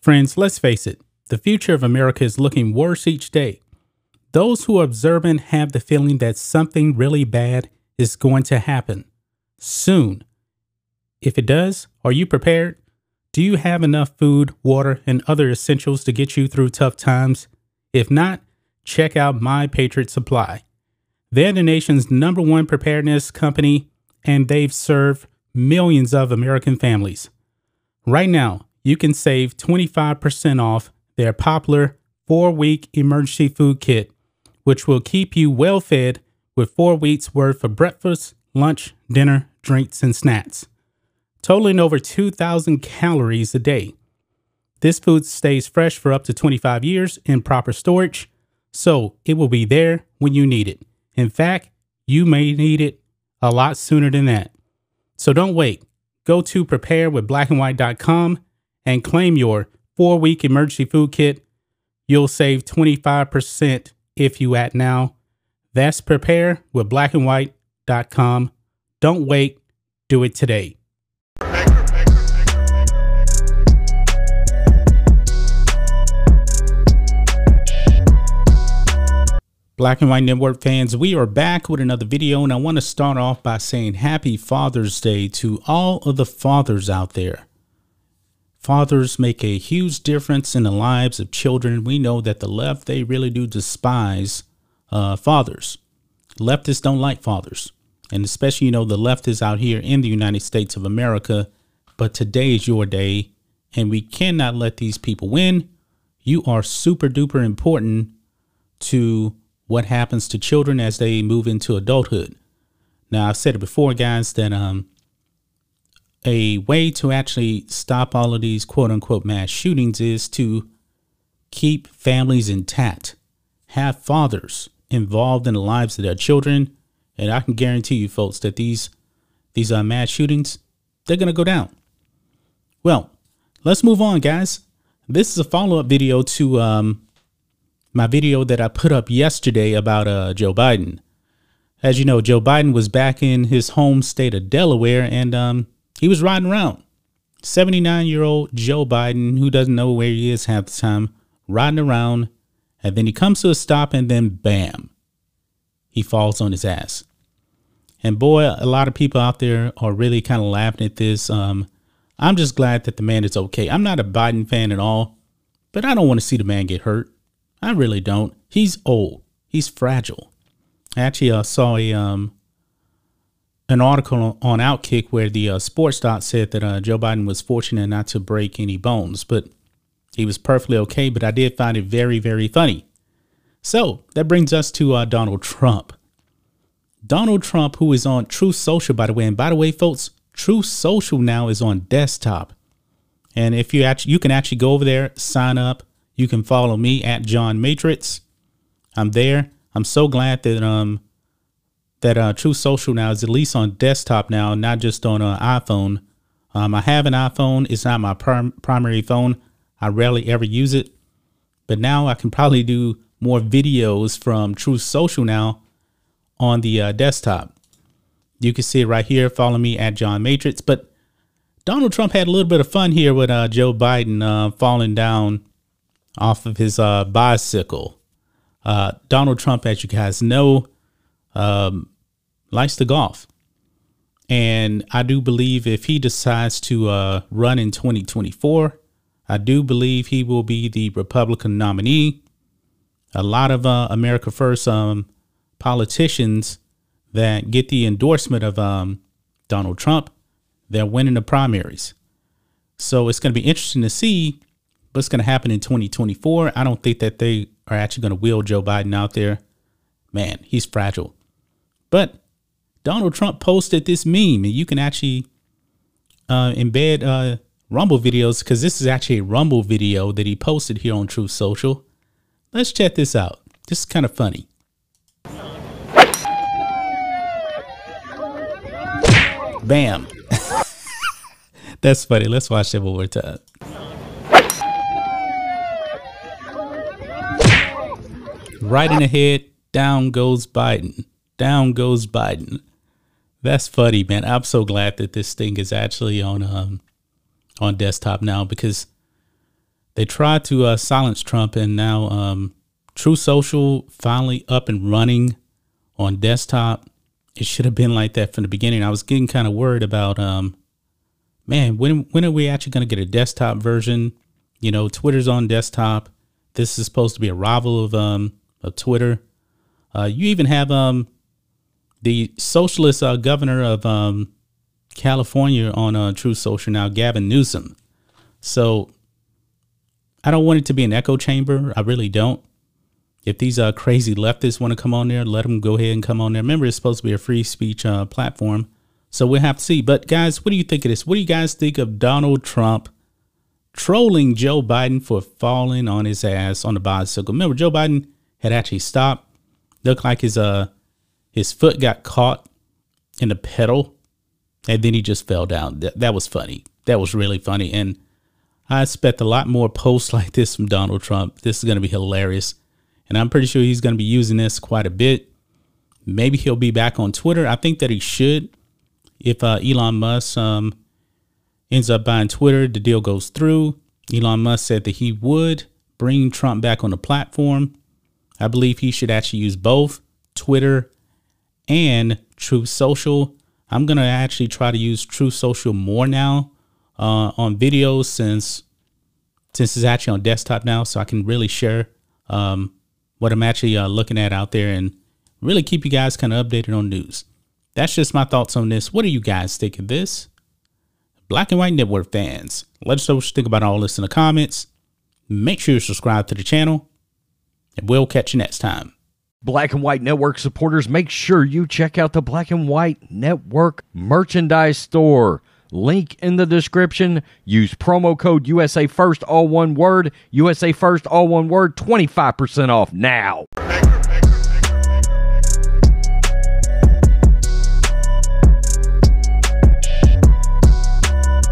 Friends, let's face it, the future of America is looking worse each day. Those who are observant have the feeling that something really bad is going to happen soon. If it does, are you prepared? Do you have enough food, water, and other essentials to get you through tough times? If not, check out My Patriot Supply. They're the nation's number one preparedness company, and they've served millions of American families. Right now, you can save 25% off their popular four week emergency food kit, which will keep you well fed with four weeks worth of breakfast, lunch, dinner, drinks, and snacks, totaling over 2,000 calories a day. This food stays fresh for up to 25 years in proper storage, so it will be there when you need it. In fact, you may need it a lot sooner than that. So don't wait. Go to preparewithblackandwhite.com and claim your four week emergency food kit. You'll save 25% if you act now. That's preparewithblackandwhite.com. Don't wait, do it today. Black and White Network fans, we are back with another video, and I want to start off by saying Happy Father's Day to all of the fathers out there. Fathers make a huge difference in the lives of children. We know that the left, they really do despise uh, fathers. Leftists don't like fathers. And especially, you know, the leftists out here in the United States of America. But today is your day, and we cannot let these people win. You are super duper important to what happens to children as they move into adulthood. Now, I've said it before, guys, that um, a way to actually stop all of these quote unquote mass shootings is to keep families intact, have fathers involved in the lives of their children. And I can guarantee you, folks, that these these uh, mass shootings, they're to go down. Well, let's move on, guys. This is a follow up video to um, my video that I put up yesterday about uh, Joe Biden. As you know, Joe Biden was back in his home state of Delaware and um, he was riding around. 79 year old Joe Biden, who doesn't know where he is half the time, riding around. And then he comes to a stop and then bam, he falls on his ass. And boy, a lot of people out there are really kind of laughing at this. Um, I'm just glad that the man is okay. I'm not a Biden fan at all, but I don't want to see the man get hurt. I really don't. He's old. He's fragile. I actually uh, saw a um, an article on Outkick where the uh, sports doc said that uh, Joe Biden was fortunate not to break any bones, but he was perfectly okay. But I did find it very, very funny. So that brings us to uh, Donald Trump. Donald Trump, who is on Truth Social, by the way, and by the way, folks, Truth Social now is on desktop, and if you actually you can actually go over there, sign up, you can follow me at John Matrix. I'm there. I'm so glad that um that uh, Truth Social now is at least on desktop now, not just on an uh, iPhone. Um, I have an iPhone. It's not my prim- primary phone. I rarely ever use it, but now I can probably do more videos from Truth Social now on the uh, desktop. You can see it right here. Follow me at John Matrix. But Donald Trump had a little bit of fun here with uh, Joe Biden uh, falling down off of his uh, bicycle. Uh, Donald Trump, as you guys know, um, likes to golf. And I do believe if he decides to uh, run in 2024, I do believe he will be the Republican nominee. A lot of uh, America First um, politicians that get the endorsement of um, Donald Trump, they're winning the primaries. So it's going to be interesting to see what's going to happen in 2024. I don't think that they are actually going to wheel Joe Biden out there. Man, he's fragile. But Donald Trump posted this meme, and you can actually uh, embed uh, Rumble videos because this is actually a Rumble video that he posted here on Truth Social. Let's check this out. This is kind of funny. Bam. That's funny. Let's watch it one more time. Right in the head, down goes Biden. Down goes Biden. That's funny, man. I'm so glad that this thing is actually on um on desktop now because they tried to uh, silence Trump, and now um, Truth Social finally up and running on desktop. It should have been like that from the beginning. I was getting kind of worried about, um, man, when when are we actually going to get a desktop version? You know, Twitter's on desktop. This is supposed to be a rival of um of Twitter. Uh, you even have um the socialist uh, governor of um California on uh, Truth Social now, Gavin Newsom. So I don't want it to be an echo chamber. I really don't. If these uh, crazy leftists want to come on there, let them go ahead and come on there. Remember, it's supposed to be a free speech uh, platform. So we'll have to see. But guys, what do you think of this? What do you guys think of Donald Trump trolling Joe Biden for falling on his ass on the bicycle? Remember, Joe Biden had actually stopped. Looked like his uh his foot got caught in a pedal, and then he just fell down. That, that was funny. That was really funny. And I expect a lot more posts like this from Donald Trump. This is going to be hilarious. And I'm pretty sure he's going to be using this quite a bit. Maybe he'll be back on Twitter. I think that he should. If uh, Elon Musk um, ends up buying Twitter, the deal goes through. Elon Musk said that he would bring Trump back on the platform. I believe he should actually use both Twitter and Truth Social. I'm going to actually try to use True Social more now uh, on videos since since it's actually on desktop now, so I can really share um, what I'm actually uh, looking at out there and really keep you guys kind of updated on news. That's just my thoughts on this. What do you guys think of this? Black and White Network fans, let us know what you think about all this in the comments. Make sure you subscribe to the channel, and we'll catch you next time. Black and White Network supporters, make sure you check out the Black and White Network merchandise store. Link in the description. Use promo code USA First, all one word. USA First, all one word. 25% off now.